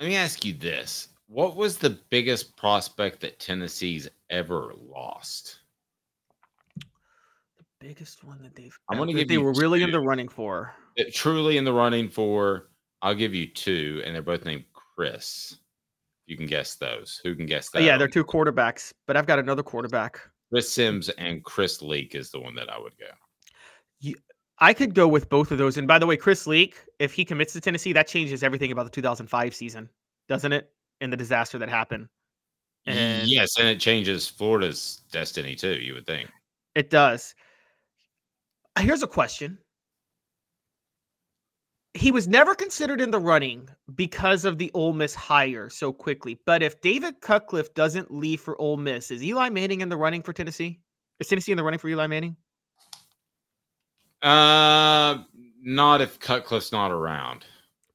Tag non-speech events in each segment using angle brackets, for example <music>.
Let me ask you this. What was the biggest prospect that Tennessee's ever lost? The biggest one that they've I'm gonna give they you were really in the running for. Uh, Truly in the running for, I'll give you two, and they're both named Chris. You can guess those. Who can guess Uh, that? yeah, they're two quarterbacks, but I've got another quarterback. Chris Simms and Chris Leak is the one that I would go. I could go with both of those. And by the way, Chris Leak, if he commits to Tennessee, that changes everything about the 2005 season, doesn't it? And the disaster that happened. And yes, and it changes Florida's destiny too. You would think. it does. Here's a question. He was never considered in the running because of the Ole Miss hire so quickly. But if David Cutcliffe doesn't leave for Ole Miss, is Eli Manning in the running for Tennessee? Is Tennessee in the running for Eli Manning? Uh, not if Cutcliffe's not around.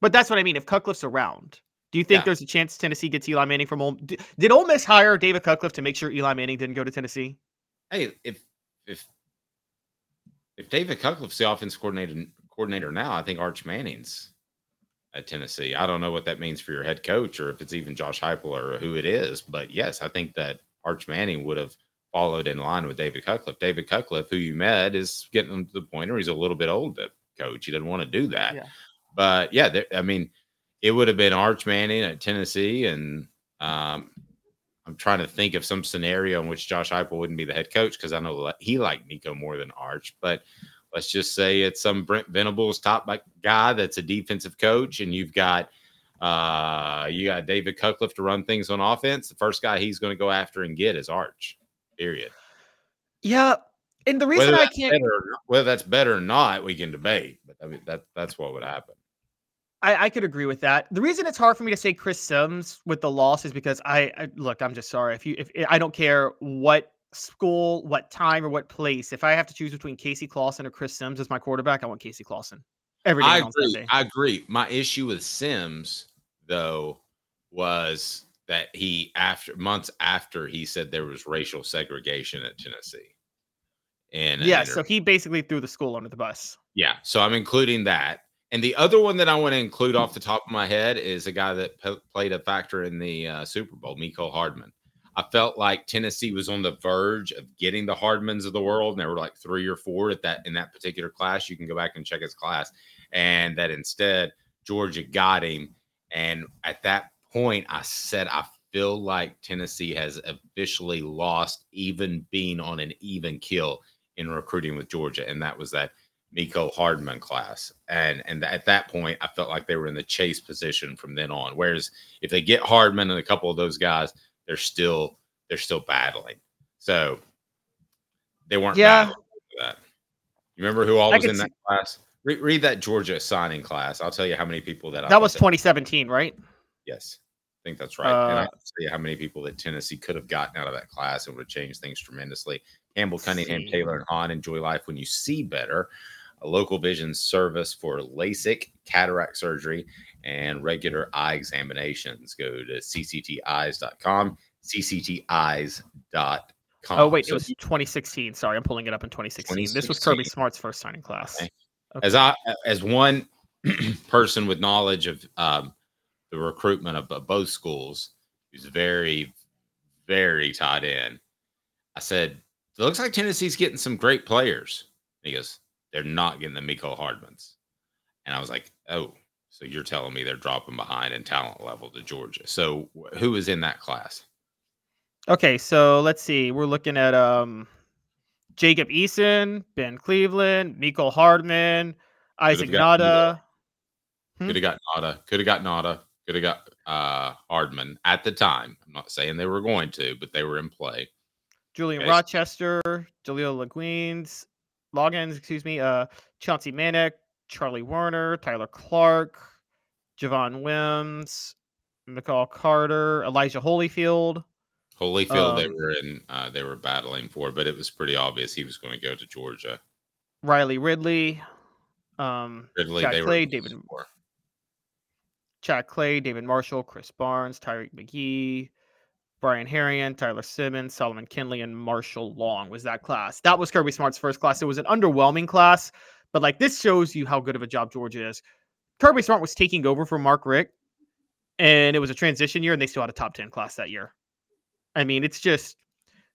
But that's what I mean. If Cutcliffe's around, do you think Yeah. there's a chance Tennessee gets Eli Manning from Ole? d- Did Ole Miss hire David Cutcliffe to make sure Eli Manning didn't go to Tennessee? Hey, if if if David Cutcliffe's the offense coordinator coordinator now, I think Arch Manning's at Tennessee. I don't know what that means for your head coach or if it's even Josh Heupel or who it is, but yes, I think that Arch Manning would have followed in line with David Cutcliffe. David Cutcliffe, who you met, is getting to the point where he's a little bit old to coach. He doesn't want to do that. Yeah. But yeah, there, I mean, it would have been Arch Manning at Tennessee, and um, I'm trying to think of some scenario in which Josh Heupel wouldn't be the head coach because I know he liked Nico more than Arch. But let's just say it's some Brent Venables top guy that's a defensive coach, and you've got uh, you got David Cutcliffe to run things on offense. The first guy he's going to go after and get is Arch. Period. Yeah. And the reason I can't better whether that's better or not, we can debate. But I mean, that that's what would happen. I, I could agree with that. The reason it's hard for me to say Chris Simms with the loss is because I, I look. I'm just sorry. If you, if I don't care what school, what time, or what place. If I have to choose between Casey Clausen or Chris Simms as my quarterback, I want Casey Clausen every day I agree. I agree. My issue with Simms, though, was that he after months after he said there was racial segregation at Tennessee. And an yeah, so he basically threw the school under the bus. yeah, so I'm including that. And the other one that I want to include off the top of my head is a guy that p- played a factor in the uh, Super Bowl, Mecole Hardman. I felt like Tennessee was on the verge of getting the Hardmans of the world, and there were like three or four at that in that particular class. You can go back and check his class, and that instead Georgia got him. And at that point, I said I feel like Tennessee has officially lost even being on an even kill in recruiting with Georgia, and that was that Mecole Hardman class. And and at that point, I felt like they were in the chase position from then on. Whereas if they get Hardman and a couple of those guys, they're still they're still battling. So they weren't Yeah. that. You remember who all was in that class? Re- read that Georgia signing class. I'll tell you how many people that I That was thought 2017, right? Yes, I think that's right. and Uh, I can tell you how many people that Tennessee could have gotten out of that class and would have changed things tremendously. Campbell, Cunningham, see. Taylor, and Haun enjoy life when you see better. A local vision service for LASIK, cataract surgery, and regular eye examinations. Go to ccteyes.com, ccteyes.com. Oh wait, So it was 2016. Sorry, I'm pulling it up in 2016. This was Kirby Smart's first signing class. Okay. Okay. as I as one <clears throat> person with knowledge of um, the recruitment of, both schools, who's very very tied in. I said, "It looks like Tennessee's getting some great players." And he goes, "They're not getting the Mecole Hardmans," and I was like, "Oh." So you're telling me they're dropping behind in talent level to Georgia. So who is in that class? Okay, so let's see. We're looking at um Jacob Eason, Ben Cleveland, Mecole Hardman, Isaac. Nauta. Hmm? Could have got Nauta. Could have got Nauta. Could have got uh, Hardman at the time. I'm not saying they were going to, but they were in play. Julian Okay. Rochester, Jaleel Laguines, Loggins, excuse me, uh, Chauncey Manac, Charlie Woerner, Tyler Clark, Javon Wims, McCall Carter, Elijah Holyfield. Holyfield, they Um, were in, uh, they were battling for, but it was pretty obvious he was going to go to Georgia. Riley Ridley, um, Ridley, Chad they Clay, were David for. Chad Clay, David Marshall, Chris Barnes, Tyreek McGee, Brian Herrien, Tyler Simmons, Solomon Kindley, and Marshall Long was that class. That was Kirby Smart's first class. It was an underwhelming class, but like this shows you how good of a job Georgia is. Kirby Smart was taking over for Mark Richt, and it was a transition year, and they still had a top 10 class that year. I mean, it's just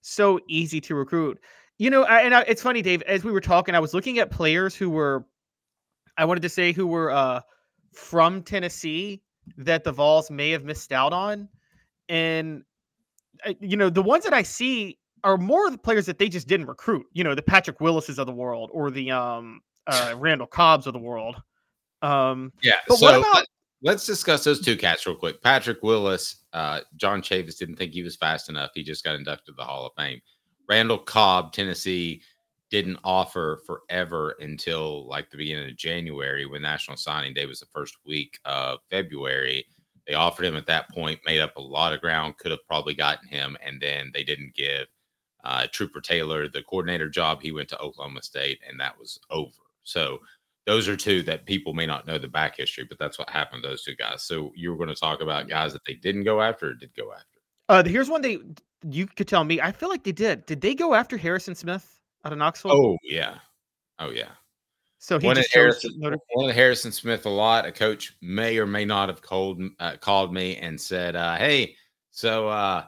so easy to recruit. You know, I, and I, it's funny, Dave, as we were talking, I was looking at players who were, I wanted to say, who were uh, from Tennessee that the Vols may have missed out on. And, uh, you know, the ones that I see are more the players that they just didn't recruit, you know, the Patrick Willises of the world or the um, uh, <laughs> Randall Cobbs of the world. Um, Yeah. But so what about- let- let's discuss those two cats real quick. Patrick Willis, uh, John Chavis didn't think he was fast enough. He just got inducted to the Hall of Fame. Randall Cobb, Tennessee, didn't offer forever until like the beginning of January when National Signing Day was the first week of February. They offered him at that point, made up a lot of ground, could have probably gotten him, and then they didn't give uh, Trooper Taylor the coordinator job. He went to Oklahoma State, and that was over. So those are two that people may not know the back history, but that's what happened to those two guys. So you were going to talk about guys that they didn't go after or did go after. uh, here's one they you could tell me. I feel like they did. Did they go after Harrison Smith out of Knoxville? Oh yeah, oh yeah. so he Wanted just Harrison, Notre wanted Harrison Smith a lot. A coach may or may not have called uh, called me and said, uh, "Hey, so uh,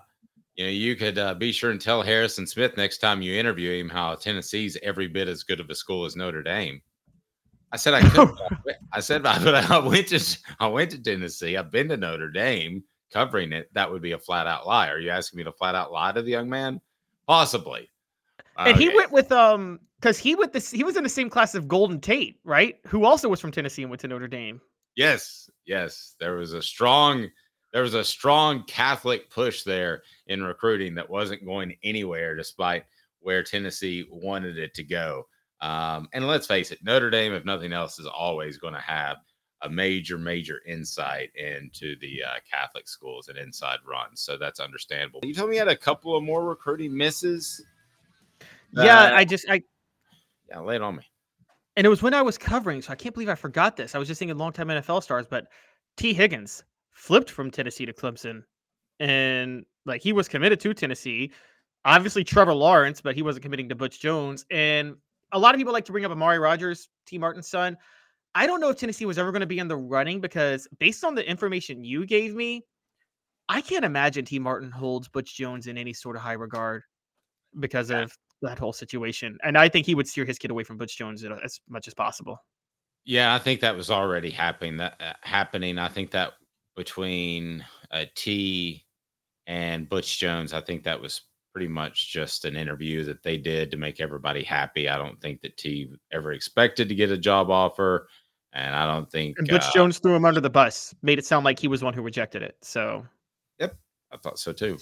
you know you could uh, be sure and tell Harrison Smith next time you interview him how Tennessee's every bit as good of a school as Notre Dame." I said I <laughs> could. I said but I went to I went to Tennessee. I've been to Notre Dame covering it. That would be a flat out lie. Are you asking me to flat out lie to the young man? Possibly. And he went with um because he went this he was in the same class of Golden Tate, right? Who also was from Tennessee and went to Notre Dame. Yes, yes. There was a strong there was a strong Catholic push there in recruiting that wasn't going anywhere despite where Tennessee wanted it to go. Um, and let's face it, Notre Dame, if nothing else, is always going to have a major, major insight into the uh, Catholic schools and inside runs. So that's understandable. You told me you had a couple of more recruiting misses. Yeah, that- I just I yeah, lay it on me. and it was when I was covering, so I can't believe I forgot this. I was just thinking longtime NFL stars, but Tee Higgins flipped from Tennessee to Clemson, and like he was committed to Tennessee. Obviously, Trevor Lawrence, but he wasn't committing to Butch Jones. And a lot of people like to bring up Amari Rodgers, Tee Martin's son. I don't know if Tennessee was ever going to be in the running because based on the information you gave me, I can't imagine Tee Martin holds Butch Jones in any sort of high regard because of that whole situation. And I think he would steer his kid away from Butch Jones as much as possible. Yeah, I think that was already happening. That uh, happening. I think that between uh, T and Butch Jones, I think that was pretty much just an interview that they did to make everybody happy. I don't think that T ever expected to get a job offer, and I don't think And Butch uh, Jones threw him under the bus, made it sound like he was one who rejected it. So yep, I thought so too.